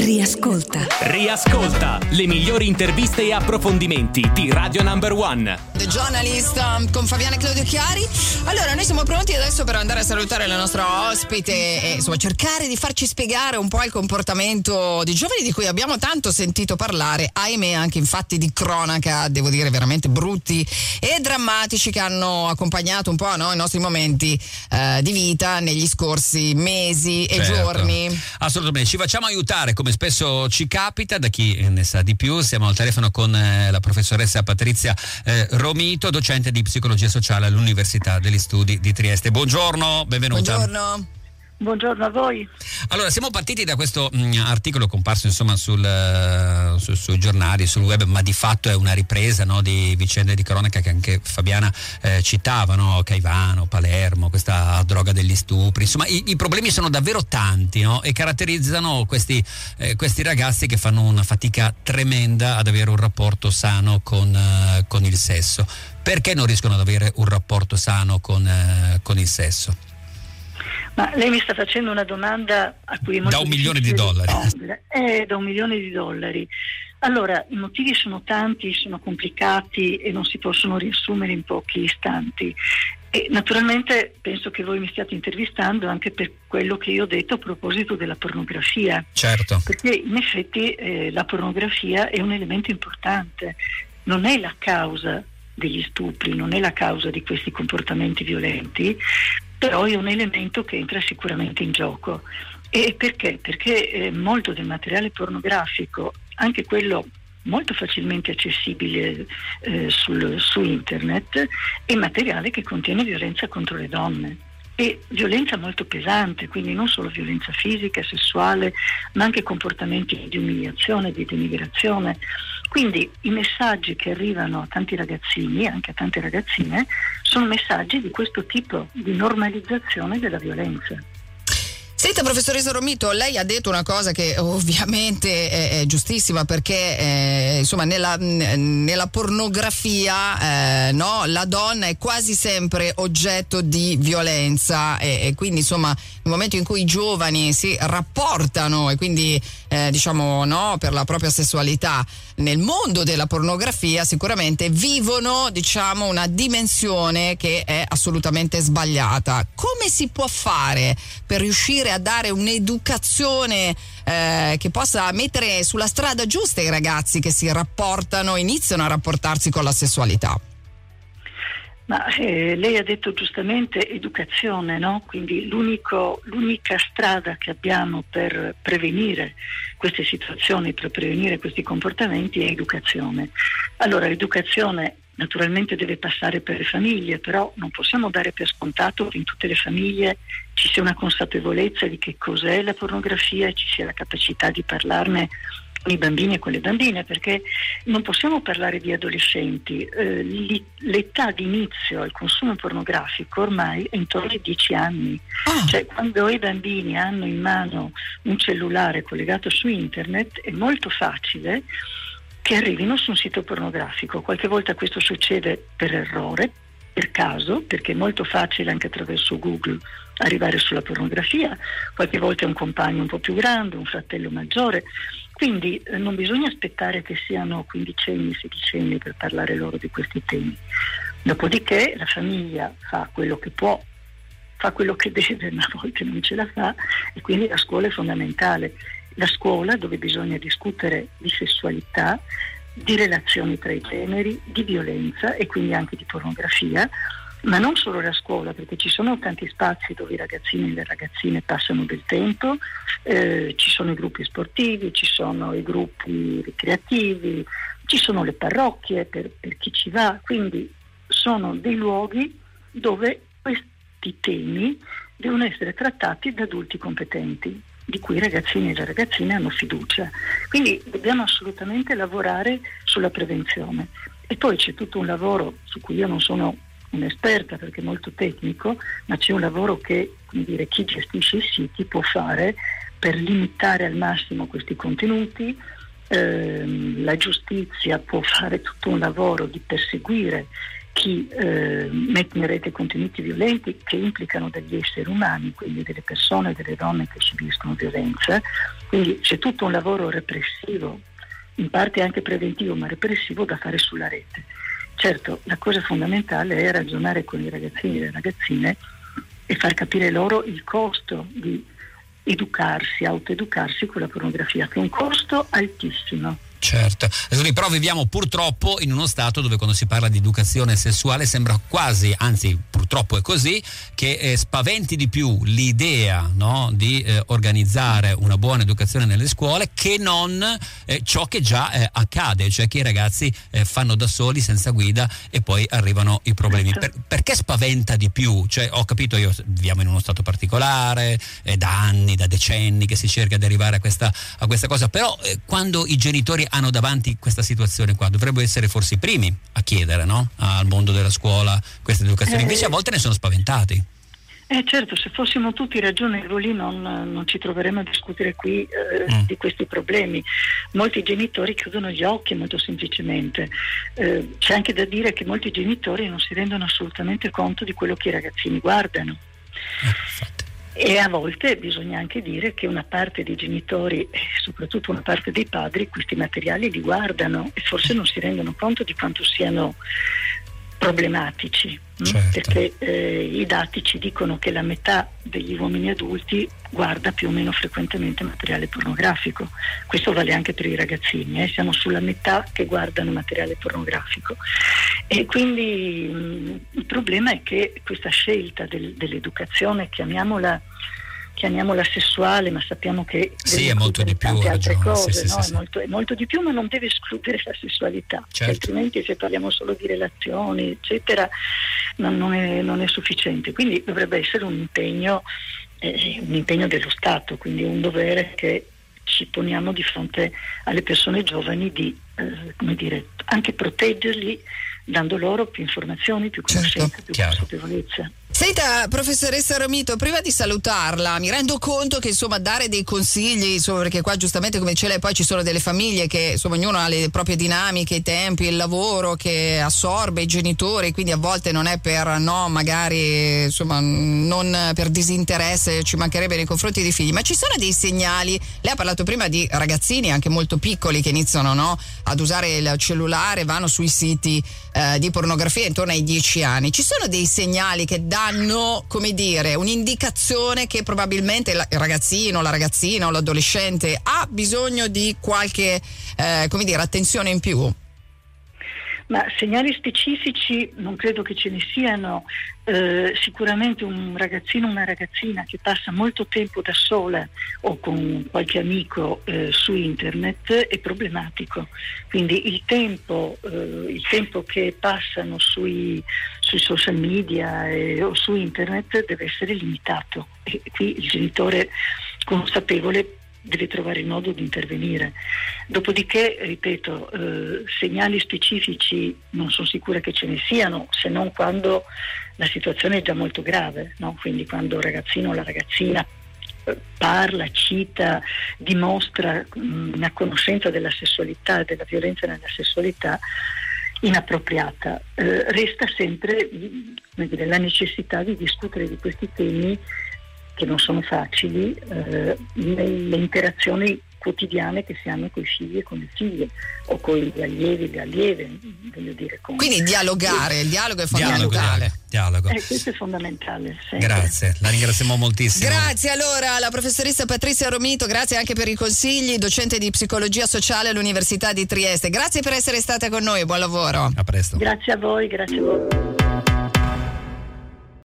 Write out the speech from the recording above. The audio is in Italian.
Riascolta. Riascolta le migliori interviste e approfondimenti di Radio Number One. The Journalist um, con Fabiana e Claudio Chiari. Allora, noi siamo pronti adesso per andare a salutare la nostra ospite e insomma cercare di farci spiegare un po' il comportamento di giovani di cui abbiamo tanto sentito parlare, ahimè anche in fatti di cronaca, devo dire veramente brutti e drammatici che hanno accompagnato un po' no, i nostri momenti eh, di vita negli scorsi mesi e Certo. giorni. Assolutamente, ci facciamo aiutare come spesso ci capita da chi ne sa di più. Siamo al telefono con eh, la professoressa Patrizia eh, Romito, docente di psicologia sociale all'Università degli Studi di Trieste. Buongiorno, benvenuta. Buongiorno. Buongiorno a voi. Allora, siamo partiti da questo mh, articolo comparso insomma sul, eh, su- sui giornali, sul web, ma di fatto è una ripresa no, di vicende di cronaca che anche Fabiana eh, citava, no? Caivano, Palermo, questa droga degli stupri. Insomma, i, i problemi sono davvero tanti no? e caratterizzano questi, eh, questi ragazzi che fanno una fatica tremenda ad avere un rapporto sano con, eh, con il sesso. Perché non riescono ad avere un rapporto sano con, eh, con il sesso? Ma lei mi sta facendo una domanda a cui è molto Da un milione di dollari. Eh, da un milione di dollari. Allora, i motivi sono tanti, sono complicati e non si possono riassumere in pochi istanti. E naturalmente penso che voi mi stiate intervistando anche per quello che io ho detto a proposito della pornografia. Certo. Perché in effetti eh, la pornografia è un elemento importante, non è la causa degli stupri, non è la causa di questi comportamenti violenti, però è un elemento che entra sicuramente in gioco. E perché? Perché eh, molto del materiale pornografico, anche quello molto facilmente accessibile eh, sul- su internet, è materiale che contiene violenza contro le donne e violenza molto pesante, quindi non solo violenza fisica, sessuale, ma anche comportamenti di umiliazione, di denigrazione. Quindi i messaggi che arrivano a tanti ragazzini, anche a tante ragazzine, sono messaggi di questo tipo di normalizzazione della violenza. Senta professoressa Romito, lei ha detto una cosa che ovviamente è, è giustissima perché eh, insomma nella, nella pornografia eh, no, la donna è quasi sempre oggetto di violenza e, e quindi insomma nel momento in cui i giovani si rapportano e quindi eh, diciamo no, per la propria sessualità nel mondo della pornografia sicuramente vivono diciamo una dimensione che è assolutamente sbagliata. Come si può fare per riuscire a dare un'educazione eh, che possa mettere sulla strada giusta i ragazzi che si rapportano, iniziano a rapportarsi con la sessualità? Ma eh, lei ha detto giustamente educazione, no? Quindi l'unica strada che abbiamo per prevenire queste situazioni, per prevenire questi comportamenti è educazione. Allora l'educazione naturalmente deve passare per le famiglie, però non possiamo dare per scontato che in tutte le famiglie ci sia una consapevolezza di che cos'è la pornografia e ci sia la capacità di parlarne con i bambini e con le bambine, perché non possiamo parlare di adolescenti. Eh, l'età di inizio al consumo pornografico ormai è intorno ai 10 anni. Ah. Cioè, quando i bambini hanno in mano un cellulare collegato su internet è molto facile che arrivino su un sito pornografico. Qualche volta questo succede per errore, per caso, perché è molto facile anche attraverso Google arrivare sulla pornografia, qualche volta è un compagno un po' più grande, un fratello maggiore, quindi eh, non bisogna aspettare che siano quindicenni, sedicenni per parlare loro di questi temi. Dopodiché la famiglia fa quello che può, fa quello che deve, ma a volte non ce la fa e quindi la scuola è fondamentale. La scuola dove bisogna discutere di sessualità, di relazioni tra i generi, di violenza e quindi anche di pornografia, ma non solo la scuola, perché ci sono tanti spazi dove i ragazzini e le ragazzine passano del tempo, eh, ci sono i gruppi sportivi, ci sono i gruppi ricreativi, ci sono le parrocchie per, per chi ci va, quindi sono dei luoghi dove questi temi devono essere trattati da adulti competenti di cui i ragazzini e le ragazzine hanno fiducia. Quindi dobbiamo assolutamente lavorare sulla prevenzione. E poi c'è tutto un lavoro su cui io non sono un'esperta perché è molto tecnico, ma c'è un lavoro che dire, chi gestisce i siti può fare per limitare al massimo questi contenuti. Ehm, la giustizia può fare tutto un lavoro di perseguire chi eh, mette in rete contenuti violenti che implicano degli esseri umani, quindi delle persone, delle donne che subiscono violenza. Quindi c'è tutto un lavoro repressivo, in parte anche preventivo, ma repressivo da fare sulla rete. Certo, la cosa fondamentale è ragionare con i ragazzini e le ragazzine e far capire loro il costo di educarsi, autoeducarsi con la pornografia, che è un costo altissimo. Certo, però viviamo purtroppo in uno stato dove quando si parla di educazione sessuale sembra quasi, anzi purtroppo è così, che eh, spaventi di più l'idea no, di eh, organizzare una buona educazione nelle scuole che non eh, ciò che già eh, accade, cioè che i ragazzi eh, fanno da soli senza guida e poi arrivano i problemi. Per, perché spaventa di più? Cioè, ho capito, io viviamo in uno stato particolare, è da anni, da decenni che si cerca di arrivare a questa, a questa cosa, però eh, quando i genitori hanno davanti questa situazione qua, dovrebbero essere forse i primi a chiedere no? al mondo della scuola questa educazione, invece a eh. volte ne sono spaventati. Eh certo, se fossimo tutti ragionevoli non, non ci troveremmo a discutere qui eh, mm. di questi problemi. Molti genitori chiudono gli occhi molto semplicemente. Eh, c'è anche da dire che molti genitori non si rendono assolutamente conto di quello che i ragazzini guardano. Eh, e a volte bisogna anche dire che una parte dei genitori e soprattutto una parte dei padri questi materiali li guardano e forse non si rendono conto di quanto siano problematici, mm? certo. perché eh, i dati ci dicono che la metà degli uomini adulti guarda più o meno frequentemente materiale pornografico. Questo vale anche per i ragazzini, eh? siamo sulla metà che guardano materiale pornografico. E quindi mh, mm, il problema è che questa scelta del, dell'educazione, chiamiamola chiamiamola sessuale, ma sappiamo che sì, è molto di più, altre cose, sì, no? sì, è, molto, è, molto, di più, ma non deve escludere la sessualità, certo. altrimenti se parliamo solo di relazioni, eccetera, non, non, è, non è, sufficiente. Quindi dovrebbe essere un impegno, eh, un impegno dello Stato, quindi un dovere che ci poniamo di fronte alle persone giovani di eh, dire, anche proteggerli dando loro più informazioni, più conoscenza, certo. più Chiaro. consapevolezza. Senta, professoressa Romito, prima di salutarla, mi rendo conto che insomma dare dei consigli, insomma, perché qua giustamente come dice lei, poi ci sono delle famiglie che insomma ognuno ha le proprie dinamiche, i tempi, il lavoro che assorbe i genitori, quindi a volte non è per no, magari insomma non per disinteresse, ci mancherebbe nei confronti dei figli, ma ci sono dei segnali. Lei ha parlato prima di ragazzini anche molto piccoli che iniziano no, ad usare il cellulare, vanno sui siti eh, di pornografia intorno ai 10 anni. Ci sono dei segnali che danno, come dire, un'indicazione che probabilmente il ragazzino, la ragazzina o l'adolescente ha bisogno di qualche, eh, come dire, attenzione in più? Ma segnali specifici non credo che ce ne siano. Eh, sicuramente un ragazzino o una ragazzina che passa molto tempo da sola o con qualche amico eh, su internet è problematico. Quindi il tempo, eh, il tempo che passano sui, sui social media o su internet deve essere limitato e qui il genitore consapevole deve trovare il modo di intervenire. Dopodiché, ripeto, eh, segnali specifici non sono sicura che ce ne siano, se non quando la situazione è già molto grave, no? quindi quando il ragazzino o la ragazzina eh, parla, cita, dimostra mh, una conoscenza della sessualità e della violenza nella sessualità inappropriata. Eh, resta sempre mh, la necessità di discutere di questi temi che non sono facili eh, nelle interazioni quotidiane che si hanno con i figli e con le figlie o con gli allievi e le allieve. Dire, con... Quindi dialogare, il dialogo è fondamentale. Dialogo, dialogo. Eh, questo è fondamentale. Sempre. Grazie, la ringraziamo moltissimo. Grazie allora alla professoressa Patrizia Romito, grazie anche per i consigli, docente di psicologia sociale all'Università di Trieste. Grazie per essere stata con noi, buon lavoro. A presto. Grazie a voi, grazie a voi.